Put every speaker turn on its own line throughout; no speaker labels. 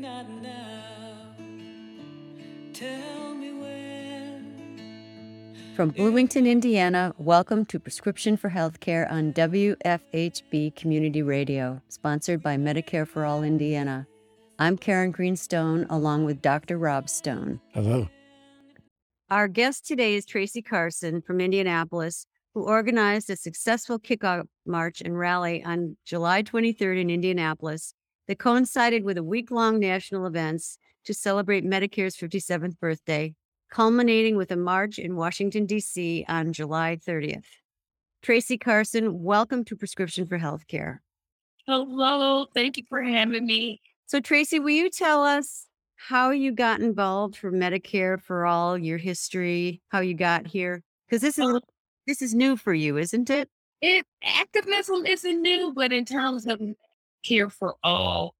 not now. Tell me when.
From Bloomington, Indiana, welcome to Prescription for Healthcare on WFHB Community Radio, sponsored by Medicare for All Indiana. I'm Karen Green Stone, along with Dr. Rob Stone.
Hello.
Our guest today is Tracy Carson from Indianapolis, who organized a successful kickoff march and rally on July 23rd in Indianapolis that coincided with a week long national events to celebrate Medicare's 57th birthday, culminating with a march in Washington, D.C. on July 30th. Tracy Carson, welcome to Prescription for Healthcare.
Hello. Thank you for having me.
So, Tracy, will you tell us how you got involved for Medicare for all, your history, how you got here? Because this is
Uh,
this is new for you, isn't it?
It activism isn't new, but in terms of care for all,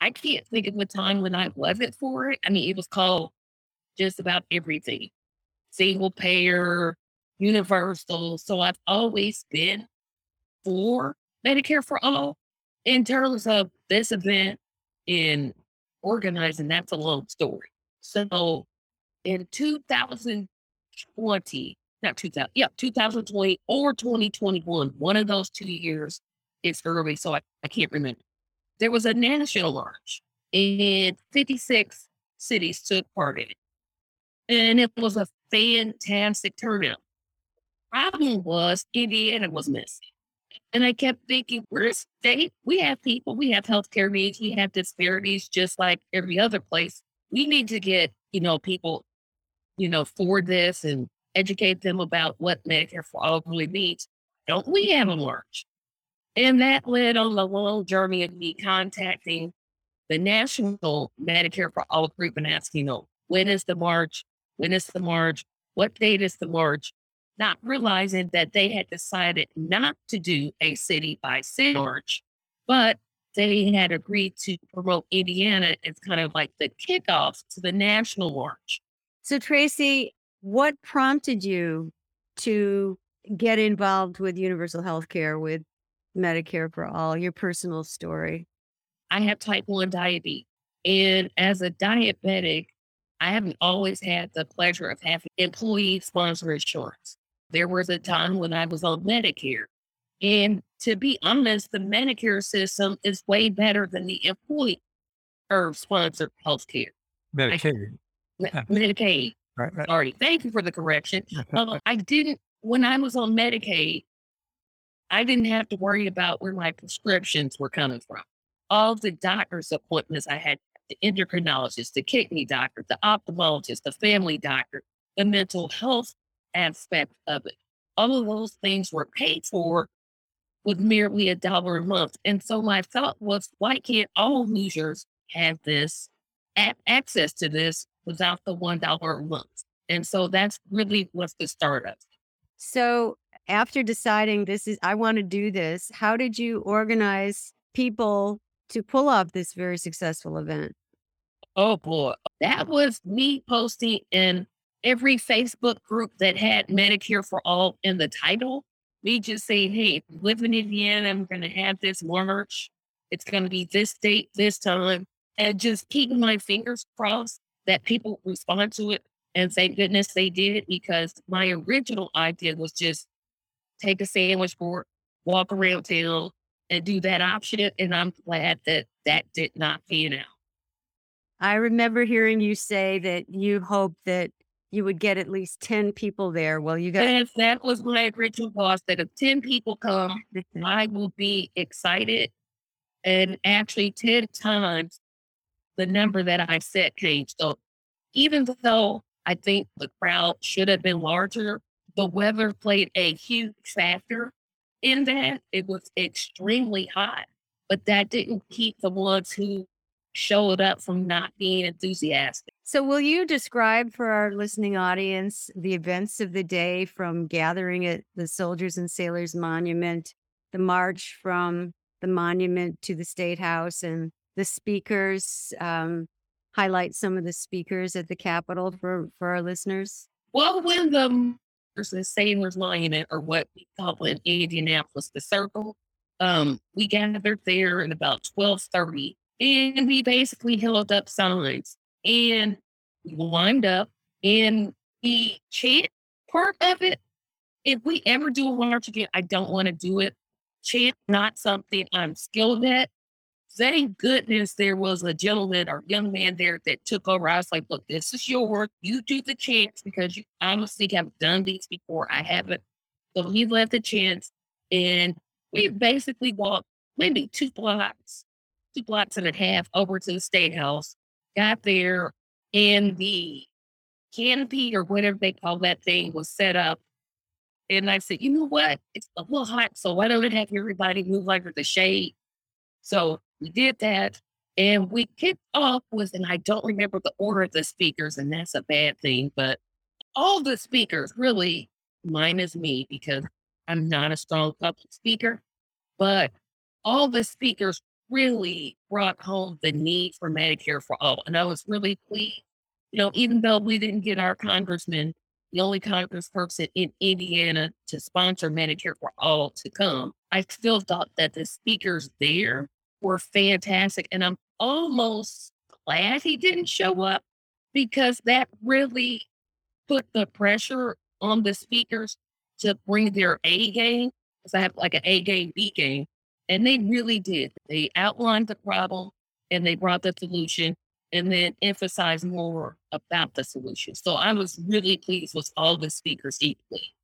I can't think of a time when I wasn't for it. I mean, it was called just about everything. Single payer, universal. So I've always been for Medicare for all. In terms of this event in organizing, that's a long story. So in 2020, not 2000, yeah, 2020 or 2021, one of those two years, it's early, so I, I can't remember. There was a national march and 56 cities took part in it. And it was a fantastic turnout. Problem was Indiana was missing. And I kept thinking, we're a state. We have people, we have healthcare needs, we have disparities just like every other place. We need to get, you know, people, you know, for this and educate them about what Medicare for all really means. Don't we have a march? And that led on a long journey of me contacting the National Medicare for All group and asking, know, when is the march? When is the march? What date is the march? Not realizing that they had decided not to do a city by city march, but they had agreed to promote Indiana as kind of like the kickoff to the national march.
So, Tracy, what prompted you to get involved with universal health care, with Medicare for all, your personal story?
I have type 1 diabetes. And as a diabetic, I haven't always had the pleasure of having employee sponsored insurance. There was a time when I was on Medicare. And to be honest, the Medicare system is way better than the employee or sponsored health care.
Medicaid.
Me-
Yeah.
Medicaid.
Right, right.
Sorry. Thank you for the correction. Uh, I didn't, when I was on Medicaid, I didn't have to worry about where my prescriptions were coming from. All the doctor's appointments I had, the endocrinologist, the kidney doctor, the ophthalmologist, the family doctor, the mental health aspect of it. All of those things were paid for with merely a dollar a month. And so my thought was, why can't all users have this a- access to this without the one dollar a month? And so that's really what's the start of.
So, after deciding this is, I want to do this, how did you organize people to pull off this very successful event?
Oh boy, that was me posting in every Facebook group that had Medicare for All in the title. Me just saying, hey, live in Indiana, I'm going to have this march. It's going to be this date, this time, and just keeping my fingers crossed that people respond to it. And thank goodness they did because my original idea was just take a sandwich board, walk around town, and do that option. And I'm glad that that did not pan out.
I remember hearing you say that you hoped that you would get at least 10 people there. Well, you got
Yes, that was my original boss that if 10 people come, mm-hmm. I will be excited. And actually, 10 times the number that I set changed. So even though I think the crowd should have been larger, the weather played a huge factor in that. It was extremely hot, but that didn't keep the ones who showed up from not being enthusiastic.
So, will you describe for our listening audience the events of the day from gathering at the Soldiers and Sailors Monument, the march from the monument to the State House, and the speakers? Um, highlight some of the speakers at the Capitol for, for our listeners.
Well, when the the Sailors Monument, or what we call in Indianapolis, the Circle, um, we gathered there at about twelve thirty, And we basically held up signs and we lined up and the chant part of it. If we ever do a march again, I don't want to do it. Chant, not something I'm skilled at. Thank goodness there was a gentleman or young man there that took over. I was like, look, this is your work. You do the chants because you honestly have done these before. I haven't. So he left the chants and we basically walked maybe two blocks, two blocks and a half over to the state house, got there, and the canopy or whatever they call that thing was set up. And I said, you know what? It's a little hot, so why don't it have everybody move under the shade? So we did that. And we kicked off with, and I don't remember the order of the speakers, and that's a bad thing, but all the speakers really, mine is me, because I'm not a strong public speaker, but all the speakers really brought home the need for Medicare for all. And I was really pleased. You know, even though we didn't get our congressman, the only congressperson in Indiana to sponsor Medicare for all to come, I still thought that the speakers there were fantastic. And I'm almost glad he didn't show up because that really put the pressure on the speakers to bring their A game. Because I have like an A game, B game. And they really did. They outlined the problem and they brought the solution and then emphasized more about the solution. So I was really pleased with all the speakers equally,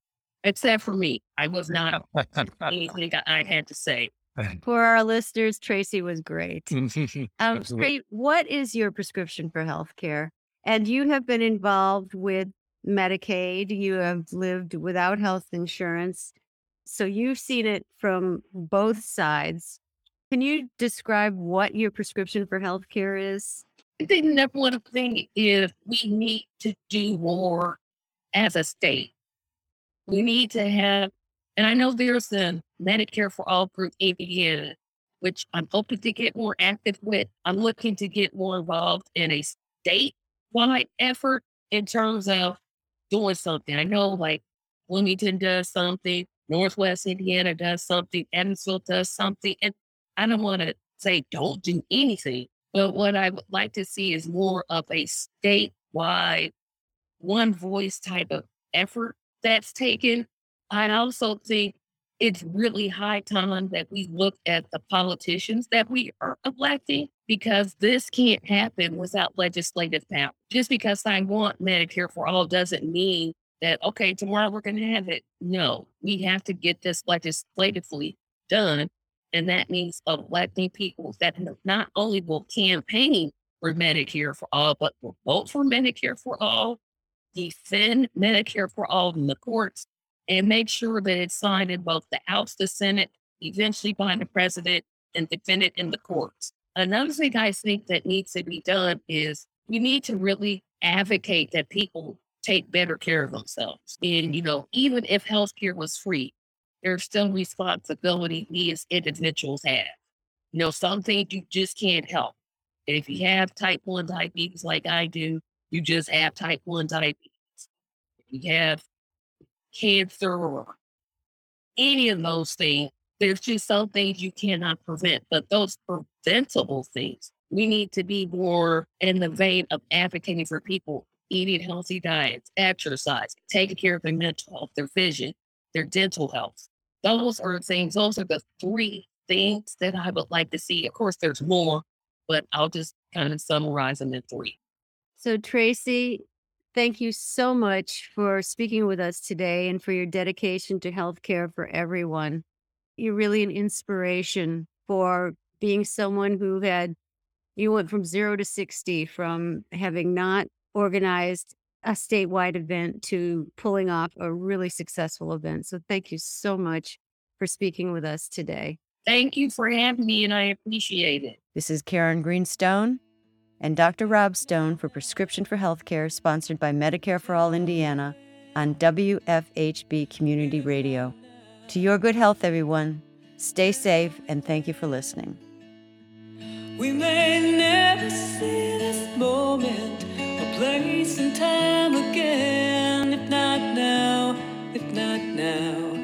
except for me. I was not anything I had to say.
For our listeners, Tracy was great. Um, Tracy, what is your prescription for healthcare? And you have been involved with Medicaid. You have lived without health insurance. So you've seen it from both sides. Can you describe what your prescription for healthcare is?
I think number one thing is we need to do more as a state. We need to have, and I know there's a Medicare for All group Indiana, which I'm hoping to get more active with. I'm looking to get more involved in a statewide effort in terms of doing something. I know like Bloomington does something, Northwest Indiana does something, Evansville does something. And I don't want to say don't do anything, but what I would like to see is more of a statewide, one voice type of effort that's taken. I also think it's really high time that we look at the politicians that we are electing because this can't happen without legislative power. Just because I want Medicare for all doesn't mean that, okay, tomorrow we're going to have it. No, we have to get this legislatively done. And that means electing people that not only will campaign for Medicare for all, but will vote for Medicare for all, defend Medicare for all in the courts, and make sure that it's signed in both the House, the Senate, eventually by the president, and defended in the courts. Another thing I think that needs to be done is we need to really advocate that people take better care of themselves. And, you know, even if healthcare was free, there's still responsibility we as individuals have. You know, some things you just can't help. If you have type 1 diabetes like I do, you just have type 1 diabetes. If you have cancer or any of those things, there's just some things you cannot prevent. But those preventable things, we need to be more in the vein of advocating for people eating healthy diets, exercise, taking care of their mental health, their vision, their dental health. Those are things, those are the three things that I would like to see. Of course, there's more, but I'll just kind of summarize them in three.
So, Tracy, thank you so much for speaking with us today and for your dedication to healthcare for everyone. You're really an inspiration for being someone who had, you went from zero to 60, from having not organized a statewide event to pulling off a really successful event. So, thank you so much for speaking with us today.
Thank you for having me, and I appreciate it.
This is Karen Green Stone and Dr. Rob Stone for Prescription for Healthcare, sponsored by Medicare for All Indiana on WFHB Community Radio. To your good health, everyone. Stay safe and thank you for listening.
We may never see this moment, place and time again. If not now, if not now.